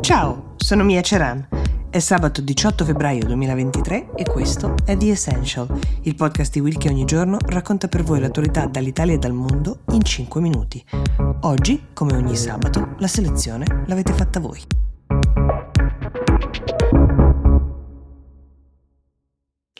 Ciao, sono Mia Ceran. È sabato 18 febbraio 2023 e questo è The Essential, il podcast di Will che ogni giorno racconta per voi l'attualità dall'Italia e dal mondo in 5 minuti. Oggi, come ogni sabato, la selezione l'avete fatta voi.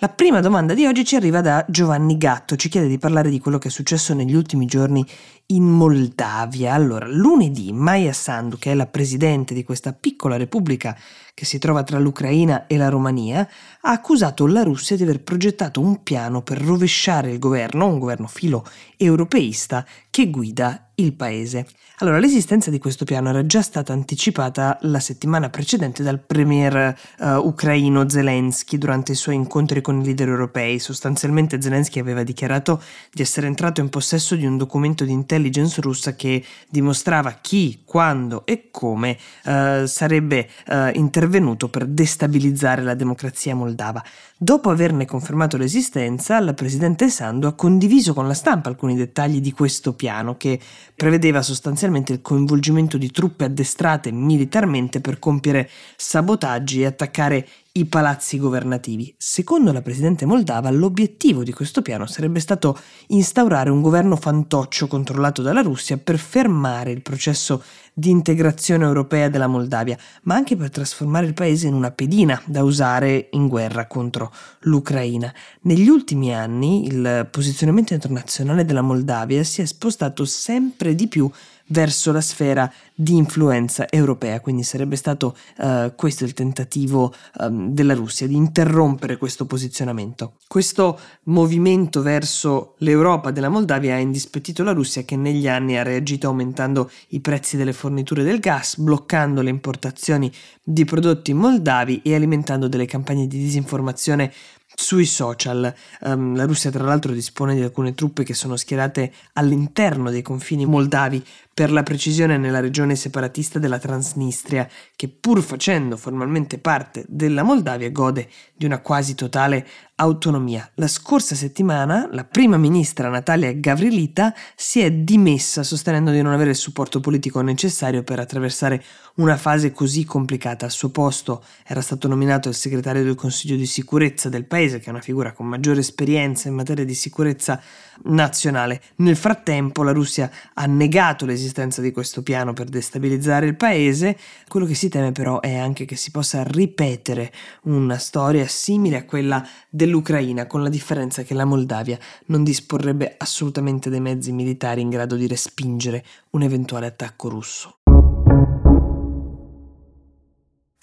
La prima domanda di oggi ci arriva da Giovanni Gatto, ci chiede di parlare di quello che è successo negli ultimi giorni in Moldavia. Allora, lunedì Maya Sandu, che è la presidente di questa piccola repubblica che si trova tra l'Ucraina e la Romania, ha accusato la Russia di aver progettato un piano per rovesciare il governo, un governo filo europeista, che guida il paese. Allora, l'esistenza di questo piano era già stata anticipata la settimana precedente dal premier uh, ucraino Zelensky durante i suoi incontri con i leader europei. Sostanzialmente Zelensky aveva dichiarato di essere entrato in possesso di un documento di intelligence russa che dimostrava chi, quando e come uh, sarebbe uh, intervenuto per destabilizzare la democrazia moldava. Dopo averne confermato l'esistenza, la presidente Sandu ha condiviso con la stampa alcuni dettagli di questo piano che prevedeva sostanzialmente il coinvolgimento di truppe addestrate militarmente per compiere sabotaggi e attaccare i palazzi governativi. Secondo la presidente moldava, l'obiettivo di questo piano sarebbe stato instaurare un governo fantoccio controllato dalla Russia per fermare il processo di integrazione europea della Moldavia, ma anche per trasformare il paese in una pedina da usare in guerra contro l'Ucraina. Negli ultimi anni il posizionamento internazionale della Moldavia si è spostato sempre di più verso la sfera di influenza europea, quindi sarebbe stato uh, questo il tentativo um, della Russia di interrompere questo posizionamento. Questo movimento verso l'Europa della Moldavia ha indispettito la Russia che negli anni ha reagito aumentando i prezzi delle forniture del gas, bloccando le importazioni di prodotti moldavi e alimentando delle campagne di disinformazione sui social. Um, la Russia tra l'altro dispone di alcune truppe che sono schierate all'interno dei confini moldavi, per la precisione nella regione separatista della Transnistria, che pur facendo formalmente parte della Moldavia gode di una quasi totale autonomia. La scorsa settimana la prima ministra Natalia Gavrilita si è dimessa sostenendo di non avere il supporto politico necessario per attraversare una fase così complicata. Al suo posto era stato nominato il segretario del Consiglio di sicurezza del paese, che è una figura con maggiore esperienza in materia di sicurezza nazionale. Nel frattempo la Russia ha negato l'esistenza di questo piano per destabilizzare il paese. Quello che si teme però è anche che si possa ripetere una storia simile a quella dell'Ucraina, con la differenza che la Moldavia non disporrebbe assolutamente dei mezzi militari in grado di respingere un eventuale attacco russo.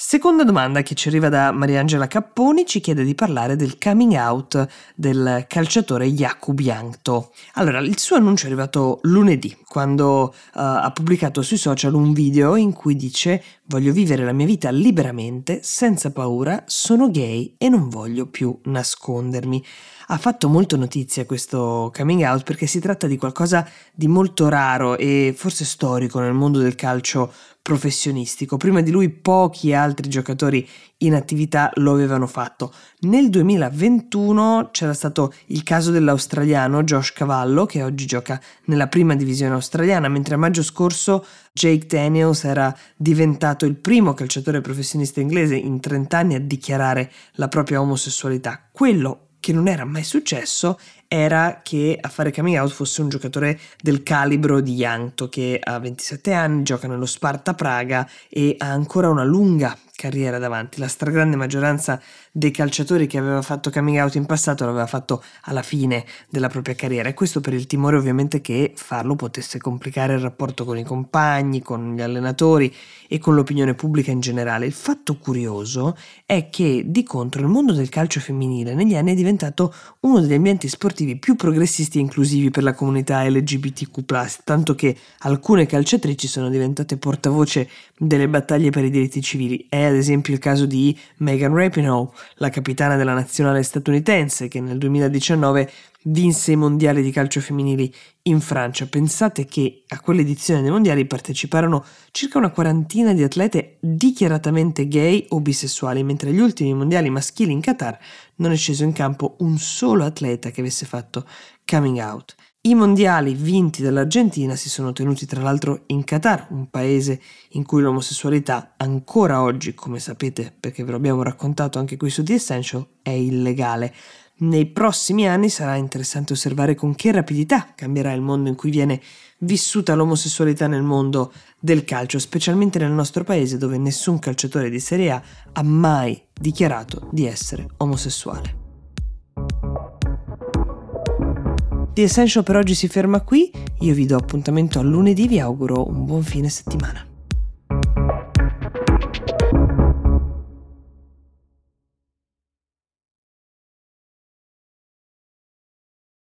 Seconda domanda che ci arriva da Mariangela Capponi ci chiede di parlare del coming out del calciatore Jakub Jankto. Allora, il suo annuncio è arrivato lunedì, quando uh, ha pubblicato sui social un video in cui dice voglio vivere la mia vita liberamente, senza paura, sono gay e non voglio più nascondermi ha fatto molto notizia questo coming out perché si tratta di qualcosa di molto raro e forse storico nel mondo del calcio professionistico. Prima di lui pochi altri giocatori in attività lo avevano fatto. Nel 2021 c'era stato il caso dell'australiano Josh Cavallo che oggi gioca nella prima divisione australiana, mentre a maggio scorso Jake Daniels era diventato il primo calciatore professionista inglese in 30 anni a dichiarare la propria omosessualità. Quello che non era mai successo era che a fare coming out fosse un giocatore del calibro di Jankto che ha 27 anni, gioca nello Sparta Praga e ha ancora una lunga carriera davanti. La stragrande maggioranza dei calciatori che aveva fatto coming out in passato l'aveva fatto alla fine della propria carriera e questo per il timore ovviamente che farlo potesse complicare il rapporto con i compagni, con gli allenatori e con l'opinione pubblica in generale. Il fatto curioso è che di contro il mondo del calcio femminile negli anni è diventato uno degli ambienti sportivi più progressisti e inclusivi per la comunità LGBTQ+, tanto che alcune calciatrici sono diventate portavoce delle battaglie per i diritti civili. È ad esempio il caso di Megan Rapinoe, la capitana della nazionale statunitense che nel 2019 vinse i mondiali di calcio femminili in Francia. Pensate che a quell'edizione dei mondiali parteciparono circa una quarantina di atlete dichiaratamente gay o bisessuali, mentre agli ultimi mondiali maschili in Qatar non è sceso in campo un solo atleta che avesse fatto coming out. I mondiali vinti dall'Argentina si sono tenuti tra l'altro in Qatar, un paese in cui l'omosessualità ancora oggi, come sapete perché ve lo abbiamo raccontato anche qui su The Essential, è illegale. Nei prossimi anni sarà interessante osservare con che rapidità cambierà il mondo in cui viene vissuta l'omosessualità nel mondo del calcio, specialmente nel nostro paese dove nessun calciatore di Serie A ha mai dichiarato di essere omosessuale. The Essential per oggi si ferma qui, io vi do appuntamento a lunedì, vi auguro un buon fine settimana.